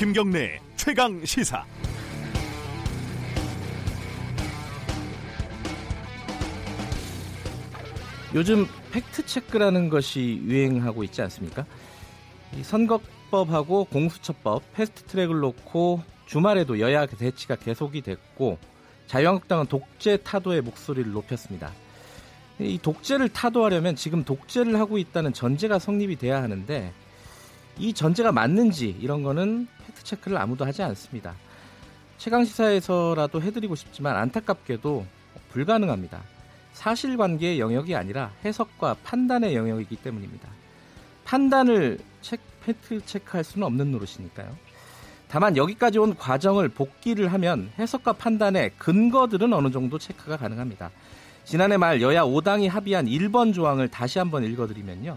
김경래 최강 시사. 요즘 팩트 체크라는 것이 유행하고 있지 않습니까? 선거법하고 공수처법 패스트 트랙을 놓고 주말에도 여야 대치가 계속이 됐고 자유한국당은 독재 타도의 목소리를 높였습니다. 이 독재를 타도하려면 지금 독재를 하고 있다는 전제가 성립이 돼야 하는데 이 전제가 맞는지 이런 거는 팩트 체크를 아무도 하지 않습니다. 최강 시사에서라도 해드리고 싶지만 안타깝게도 불가능합니다. 사실관계의 영역이 아니라 해석과 판단의 영역이기 때문입니다. 판단을 책, 팩트 체크할 수는 없는 노릇이니까요. 다만 여기까지 온 과정을 복기를 하면 해석과 판단의 근거들은 어느 정도 체크가 가능합니다. 지난해 말 여야 5당이 합의한 1번 조항을 다시 한번 읽어드리면요.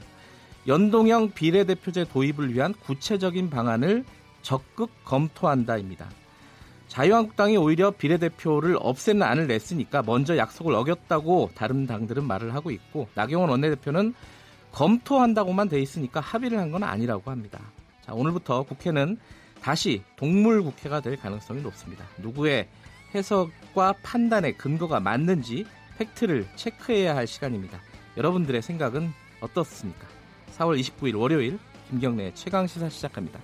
연동형 비례대표제 도입을 위한 구체적인 방안을 적극 검토한다입니다. 자유한국당이 오히려 비례대표를 없애는 안을 냈으니까 먼저 약속을 어겼다고 다른 당들은 말을 하고 있고 나경원 원내대표는 검토한다고만 돼 있으니까 합의를 한 건 아니라고 합니다. 자, 오늘부터 국회는 다시 동물 국회가 될 가능성이 높습니다. 누구의 해석과 판단의 근거가 맞는지 팩트를 체크해야 할 시간입니다. 여러분들의 생각은 어떻습니까? 4월 29일 월요일 김경래 최강 시사 시작합니다.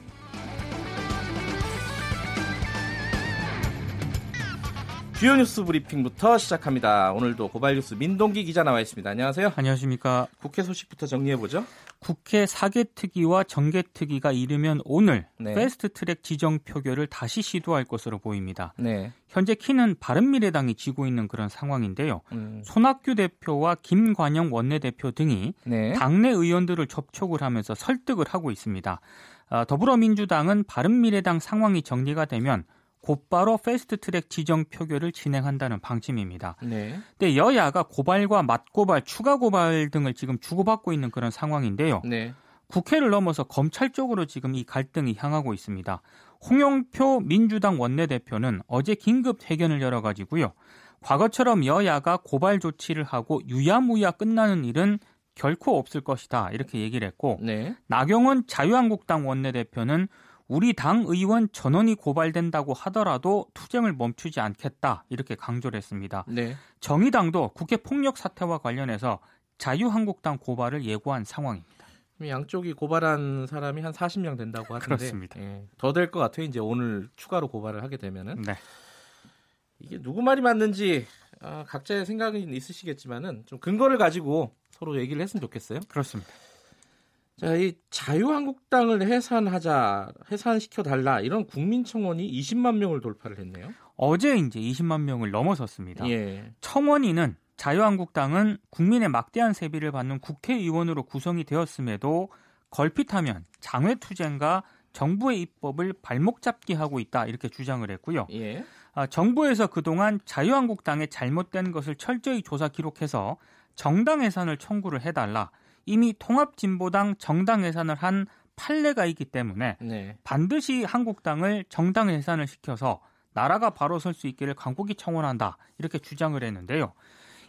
주요 뉴스 브리핑부터 시작합니다. 오늘도 고발 뉴스 민동기 기자 나와 있습니다. 안녕하세요. 안녕하십니까. 국회 소식부터 정리해 보죠. 국회 사개특위와 정개특위가 이르면 오늘 네. 패스트트랙 지정 표결을 다시 시도할 것으로 보입니다. 네. 현재 키는 바른미래당이 쥐고 있는 그런 상황인데요. 음. 손학규 대표와 김관영 원내대표 등이 네. 당내 의원들을 접촉을 하면서 설득을 하고 있습니다. 아, 더불어민주당은 바른미래당 상황이 정리가 되면 곧바로 패스트트랙 지정 표결을 진행한다는 방침입니다. 네. 근데 여야가 고발과 맞고발, 추가 고발 등을 지금 주고받고 있는 그런 상황인데요. 네. 국회를 넘어서 검찰 쪽으로 지금 이 갈등이 향하고 있습니다. 홍영표 민주당 원내대표는 어제 긴급 회견을 열어가지고요. 과거처럼 여야가 고발 조치를 하고 유야무야 끝나는 일은 결코 없을 것이다 이렇게 얘기를 했고 네. 나경원 자유한국당 원내대표는 우리 당 의원 전원이 고발된다고 하더라도 투쟁을 멈추지 않겠다 이렇게 강조를 했습니다. 네. 정의당도 국회 폭력 사태와 관련해서 자유한국당 고발을 예고한 상황입니다. 양쪽이 고발한 사람이 한 40명 된다고 하는데 그렇습니다. 예, 더될 것 같아요. 이제 오늘 추가로 고발을 하게 되면은 네. 이게 누구 말이 맞는지 아, 각자의 생각이 있으시겠지만은 좀 근거를 가지고 서로 얘기를 했으면 좋겠어요. 그렇습니다. 자, 이 자유한국당을 해산하자, 해산시켜 달라 이런 국민청원이 20만 명을 돌파를 했네요. 어제 이제 20만 명을 넘어섰습니다. 예. 청원인은 자유한국당은 국민의 막대한 세비를 받는 국회의원으로 구성이 되었음에도 걸핏하면 장외투쟁과 정부의 입법을 발목 잡기 하고 있다 이렇게 주장을 했고요. 예. 아, 정부에서 그동안 자유한국당의 잘못된 것을 철저히 조사 기록해서 정당 해산을 청구를 해달라. 이미 통합진보당 정당 해산을 한 판례가 있기 때문에 네. 반드시 한국당을 정당 해산을 시켜서 나라가 바로 설 수 있기를 강국이 청원한다 이렇게 주장을 했는데요.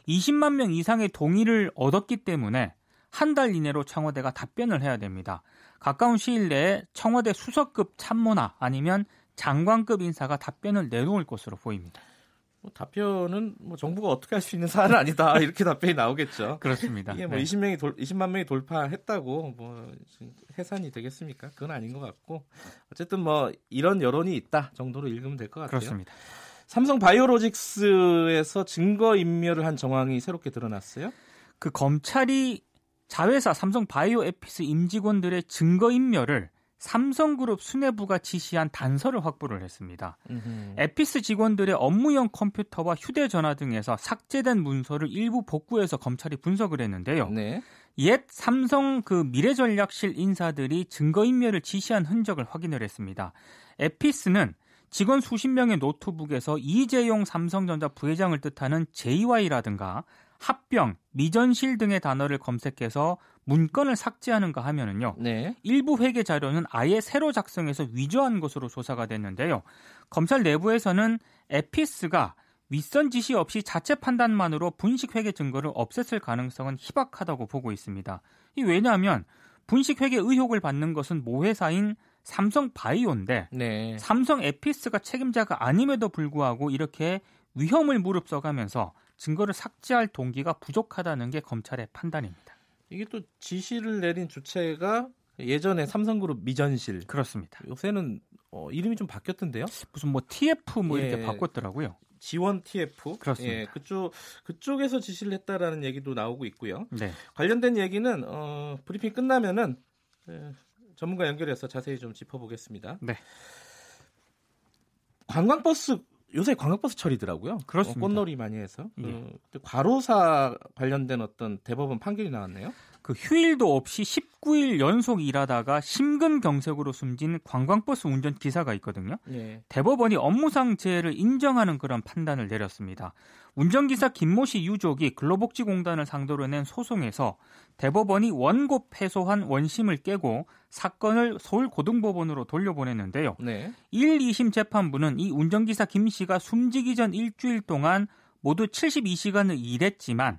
20만 명 이상의 동의를 얻었기 때문에 한 달 이내로 청와대가 답변을 해야 됩니다. 가까운 시일 내에 청와대 수석급 참모나 아니면 장관급 인사가 답변을 내놓을 것으로 보입니다. 뭐 답변은 뭐 정부가 어떻게 할 수 있는 사안은 아니다 이렇게 답변이 나오겠죠. 그렇습니다. 이게 뭐 네. 20명이 돌, 20만 명이 돌파했다고 뭐 해산이 되겠습니까? 그건 아닌 것 같고 어쨌든 뭐 이런 여론이 있다 정도로 읽으면 될 것 같아요. 그렇습니다. 삼성 바이오로직스에서 증거 인멸을 한 정황이 새롭게 드러났어요. 그 검찰이 자회사 삼성 바이오에피스 임직원들의 증거 인멸을 삼성그룹 수뇌부가 지시한 단서를 확보를 했습니다. 음흠. 에피스 직원들의 업무용 컴퓨터와 휴대전화 등에서 삭제된 문서를 일부 복구해서 검찰이 분석을 했는데요. 네. 옛 삼성 그 미래전략실 인사들이 증거인멸을 지시한 흔적을 확인을 했습니다. 에피스는 직원 수십 명의 노트북에서 이재용 삼성전자 부회장을 뜻하는 JY라든가 합병, 미전실 등의 단어를 검색해서 문건을 삭제하는가 하면은요. 네. 일부 회계 자료는 아예 새로 작성해서 위조한 것으로 조사가 됐는데요. 검찰 내부에서는 에피스가 윗선 지시 없이 자체 판단만으로 분식 회계 증거를 없앴을 가능성은 희박하다고 보고 있습니다. 이 왜냐하면 분식 회계 의혹을 받는 것은 모회사인 삼성 바이오인데 네. 삼성 에피스가 책임자가 아님에도 불구하고 이렇게 위험을 무릅써가면서 증거를 삭제할 동기가 부족하다는 게 검찰의 판단입니다. 이게 또 지시를 내린 주체가 예전에 삼성그룹 미전실 그렇습니다. 요새는 어, 이름이 좀 바뀌었던데요? 무슨 뭐 TF 뭐 이렇게 예, 바꿨더라고요. 지원 TF 그렇습니다. 예, 그쪽 그쪽에서 지시를 했다라는 얘기도 나오고 있고요. 네. 관련된 얘기는 어, 브리핑 끝나면은 예, 전문가 연결해서 자세히 좀 짚어보겠습니다. 네. 관광버스 요새 관광버스 철이더라고요. 그렇습니다. 어, 꽃놀이 많이 해서 예. 어, 과로사 관련된 어떤 대법원 판결이 나왔네요. 그 휴일도 없이 19일 연속 일하다가 심근경색으로 숨진 관광버스 운전 기사가 있거든요. 예. 대법원이 업무상 재해를 인정하는 그런 판단을 내렸습니다. 운전기사 김모 씨 유족이 근로복지공단을 상대로 낸 소송에서 대법원이 원고 패소한 원심을 깨고 사건을 서울고등법원으로 돌려보냈는데요. 네. 1, 2심 재판부는 이 운전기사 김 씨가 숨지기 전 일주일 동안 모두 72시간을 일했지만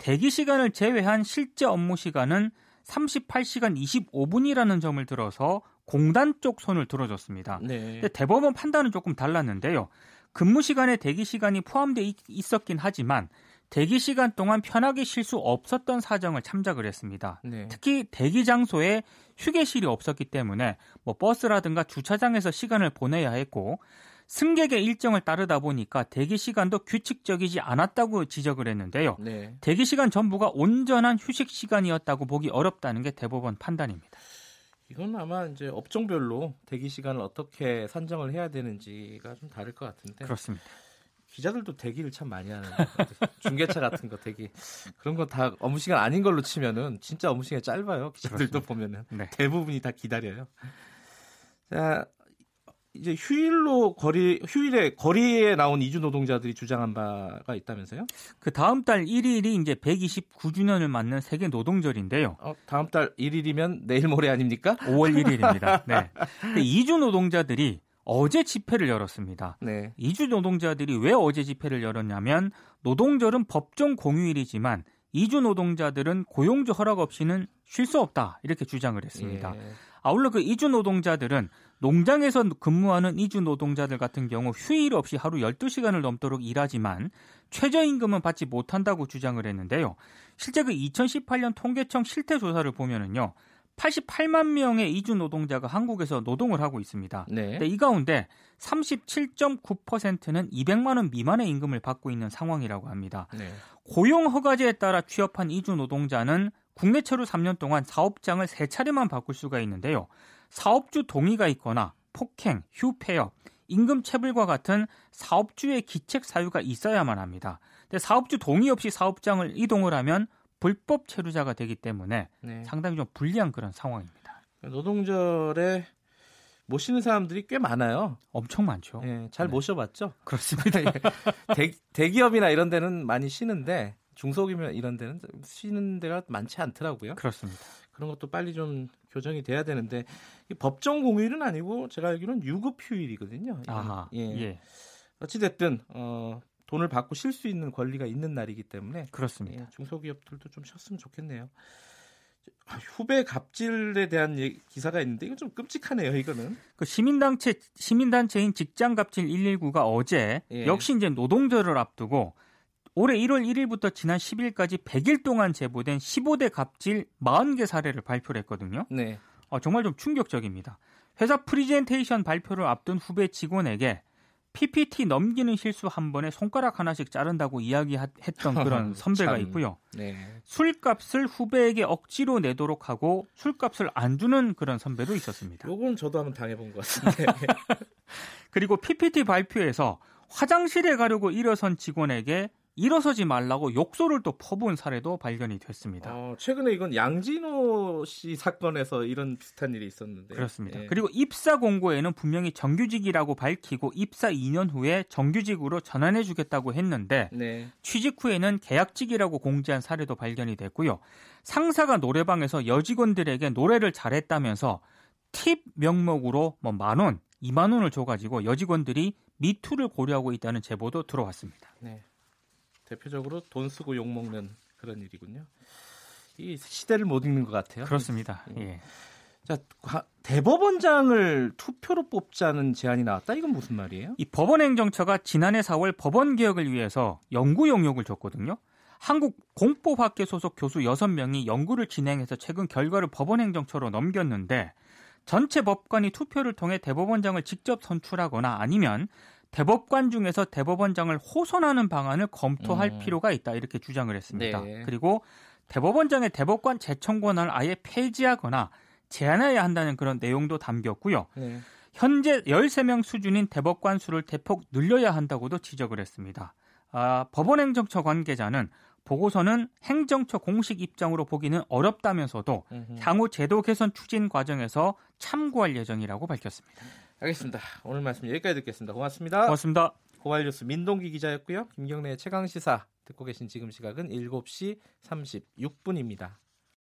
대기 시간을 제외한 실제 업무 시간은 38시간 25분이라는 점을 들어서 공단 쪽 손을 들어줬습니다. 네. 대법원 판단은 조금 달랐는데요. 근무 시간에 대기 시간이 포함돼 있었긴 하지만 대기 시간 동안 편하게 쉴 수 없었던 사정을 참작을 했습니다. 네. 특히 대기 장소에 휴게실이 없었기 때문에 뭐 버스라든가 주차장에서 시간을 보내야 했고 승객의 일정을 따르다 보니까 대기 시간도 규칙적이지 않았다고 지적을 했는데요. 네. 대기 시간 전부가 온전한 휴식 시간이었다고 보기 어렵다는 게 대법원 판단입니다. 이건 아마 이제 업종별로 대기 시간을 어떻게 산정을 해야 되는지가 좀 다를 것 같은데. 그렇습니다. 기자들도 대기를 참 많이 하는 중계차 같은 거 대기 그런 거 다 업무 시간 아닌 걸로 치면은 진짜 업무 시간이 짧아요. 기자들도 그렇습니다. 보면은 네. 대부분이 다 기다려요. 자 이제 휴일로 거리 휴일에 거리에 나온 이주 노동자들이 주장한 바가 있다면서요? 그 다음 달 1일이 이제 129주년을 맞는 세계 노동절인데요. 어, 다음 달 1일이면 내일 모레 아닙니까? 5월 1일입니다. 네. 이주 노동자들이 어제 집회를 열었습니다. 네. 이주 노동자들이 왜 어제 집회를 열었냐면 노동절은 법정 공휴일이지만 이주 노동자들은 고용주 허락 없이는 쉴 수 없다 이렇게 주장을 했습니다. 예. 아울러 그 이주 노동자들은 농장에서 근무하는 이주 노동자들 같은 경우 휴일 없이 하루 12시간을 넘도록 일하지만 최저임금은 받지 못한다고 주장을 했는데요. 실제 그 2018년 통계청 실태 조사를 보면은요. 88만 명의 이주 노동자가 한국에서 노동을 하고 있습니다. 네. 이 가운데 37.9%는 200만 원 미만의 임금을 받고 있는 상황이라고 합니다. 네. 고용 허가제에 따라 취업한 이주 노동자는 국내채로 3년 동안 사업장을 3차례만 바꿀 수가 있는데요. 사업주 동의가 있거나 폭행, 휴폐업, 임금 체불과 같은 사업주의 기책 사유가 있어야만 합니다. 근데 사업주 동의 없이 사업장을 이동을 하면 불법 체류자가 되기 때문에 네. 상당히 좀 불리한 그런 상황입니다. 노동절에 모시는 사람들이 꽤 많아요. 엄청 많죠. 네, 잘 네. 모셔봤죠. 그렇습니다. 예. 대, 대기업이나 이런 데는 많이 쉬는데 중소기업 이런 데는 쉬는 데가 많지 않더라고요. 그렇습니다. 그런 것도 빨리 좀 교정이 돼야 되는데 법정 공휴일은 아니고 제가 알기로는 유급 휴일이거든요. 아, 예. 예. 어찌 됐든 어, 돈을 받고 쉴 수 있는 권리가 있는 날이기 때문에 그렇습니다. 예, 중소기업들도 좀 쉬었으면 좋겠네요. 아, 후배 갑질에 대한 기사가 있는데 이건 좀 끔찍하네요. 이거는 그 시민단체 시민단체인 직장갑질 119가 어제 예. 역시 이제 노동절을 앞두고 올해 1월 1일부터 지난 10일까지 100일 동안 제보된 15대 갑질 40개 사례를 발표를 했거든요. 네. 어, 정말 좀 충격적입니다. 회사 프리젠테이션 발표를 앞둔 후배 직원에게 PPT 넘기는 실수 한 번에 손가락 하나씩 자른다고 이야기했던 그런 선배가 있고요. 네. 술값을 후배에게 억지로 내도록 하고 술값을 안 주는 그런 선배도 있었습니다. 요건 저도 한번 당해본 것 같은데. 그리고 PPT 발표에서 화장실에 가려고 일어선 직원에게 일어서지 말라고 욕설을 또 퍼부은 사례도 발견이 됐습니다. 어, 최근에 이건 양진호 씨 사건에서 이런 비슷한 일이 있었는데. 그렇습니다. 예. 그리고 입사 공고에는 분명히 정규직이라고 밝히고 입사 2년 후에 정규직으로 전환해 주겠다고 했는데 네. 취직 후에는 계약직이라고 공지한 사례도 발견이 됐고요. 상사가 노래방에서 여직원들에게 노래를 잘했다면서 팁 명목으로 뭐 만 원, 2만 원을 줘가지고 여직원들이 미투를 고려하고 있다는 제보도 들어왔습니다. 네. 대표적으로 돈 쓰고 욕 먹는 그런 일이군요. 이 시대를 못 읽는 것 같아요. 그렇습니다. 예. 예. 자, 대법원장을 투표로 뽑자는 제안이 나왔다. 이건 무슨 말이에요? 이 법원행정처가 지난해 4월 법원 개혁을 위해서 연구 용역을 줬거든요. 한국 공법학계 소속 교수 6명이 연구를 진행해서 최근 결과를 법원행정처로 넘겼는데 전체 법관이 투표를 통해 대법원장을 직접 선출하거나 아니면 대법관 중에서 대법원장을 호선하는 방안을 검토할 음. 필요가 있다 이렇게 주장을 했습니다. 네. 그리고 대법원장의 대법관 재청 권한을 아예 폐지하거나 제한해야 한다는 그런 내용도 담겼고요. 네. 현재 13명 수준인 대법관 수를 대폭 늘려야 한다고도 지적을 했습니다. 아, 법원행정처 관계자는 보고서는 행정처 공식 입장으로 보기는 어렵다면서도. 향후 제도 개선 추진 과정에서 참고할 예정이라고 밝혔습니다. 알겠습니다. 오늘 말씀 여기까지 듣겠습니다. 고맙습니다. 고맙습니다. 고발뉴스 민동기 기자였고요. 김경래 최강 시사 듣고 계신 지금 시각은 7시 36분입니다.